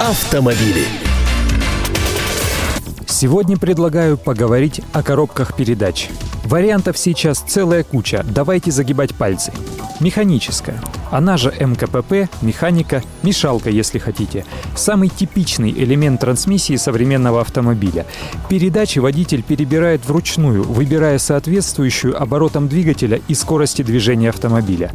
Автомобили. Сегодня предлагаю поговорить о коробках передач. Вариантов сейчас целая куча, давайте загибать пальцы. Механическая. Она же МКПП, механика, мешалка, если хотите. Самый типичный элемент трансмиссии современного автомобиля. Передачи водитель перебирает вручную, выбирая соответствующую оборотам двигателя и скорости движения автомобиля.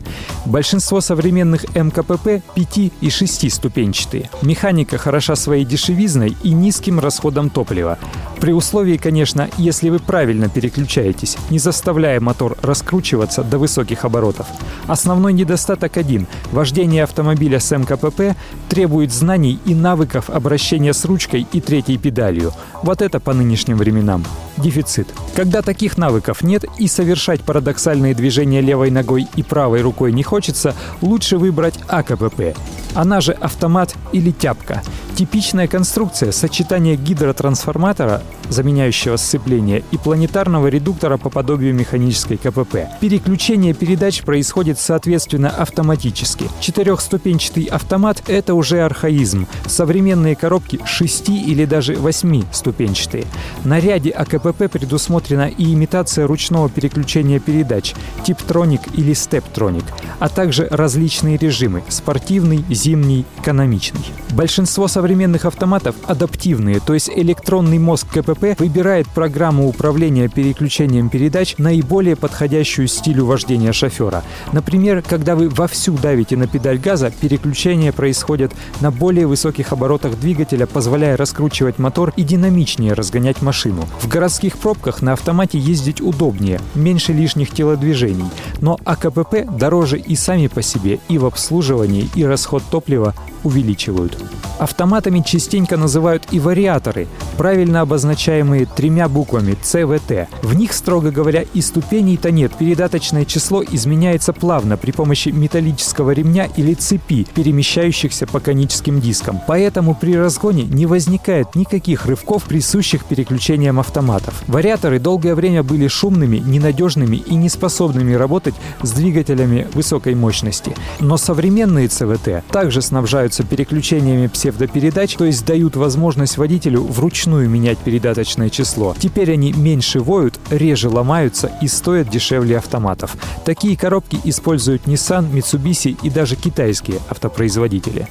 Большинство современных МКПП 5 и 6 ступенчатые. Механика хороша своей дешевизной и низким расходом топлива. При условии, конечно, если вы правильно переключаетесь, не заставляя мотор раскручиваться до высоких оборотов. Основной недостаток один. Вождение автомобиля с МКПП требует знаний и навыков обращения с ручкой и третьей педалью. Вот это по нынешним временам. Дефицит. Когда таких навыков нет и совершать парадоксальные движения левой ногой и правой рукой не хочется, лучше выбрать АКПП. Она же автомат или тяпка. Типичная конструкция – сочетание гидротрансформатора, заменяющего сцепление, и планетарного редуктора по подобию механической КПП. Переключение передач происходит соответственно автоматически. Четырехступенчатый автомат – это уже архаизм. Современные коробки шести или даже восьмиступенчатые. На ряде АКПП предусмотрена и имитация ручного переключения передач – типтроник или стептроник, а также различные режимы – спортивный, зимний, экономичный. Большинство современных автоматов адаптивные, то есть электронный мозг КПП выбирает программу управления переключением передач наиболее подходящую стилю вождения шофера. Например, когда вы вовсю давите на педаль газа, переключение происходит на более высоких оборотах двигателя, позволяя раскручивать мотор и динамичнее разгонять машину. В городских пробках на автомате ездить удобнее, меньше лишних телодвижений, но АКПП дороже и сами по себе, и в обслуживании, и расход топлива увеличивают. Автоматами частенько называют и вариаторы, правильно обозначаемые тремя буквами ЦВТ. В них, строго говоря, и ступеней-то нет. Передаточное число изменяется плавно при помощи металлического ремня или цепи, перемещающихся по коническим дискам. Поэтому при разгоне не возникает никаких рывков, присущих переключениям автоматов. Вариаторы долгое время были шумными, ненадежными и неспособными работать с двигателями высокой мощности. Но современные ЦВТ также снабжаются переключениями псевдопередач, то есть дают возможность водителю вручную менять передаточное число. Теперь они меньше воют, реже ломаются и стоят дешевле автоматов. Такие коробки используют Nissan, Mitsubishi и даже китайские автопроизводители.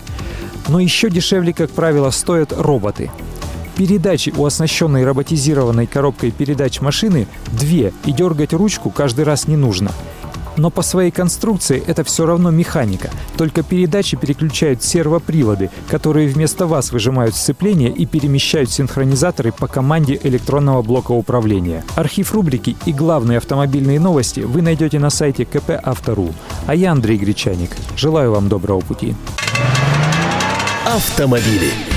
Но еще дешевле, как правило, стоят роботы. Передачи у оснащенной роботизированной коробкой передач машины две, и дергать ручку каждый раз не нужно. Но по своей конструкции это все равно механика. Только передачи переключают сервоприводы, которые вместо вас выжимают сцепление и перемещают синхронизаторы по команде электронного блока управления. Архив рубрики и главные автомобильные новости вы найдете на сайте КП Автору. А я Андрей Гречаник. Желаю вам доброго пути. Автомобили.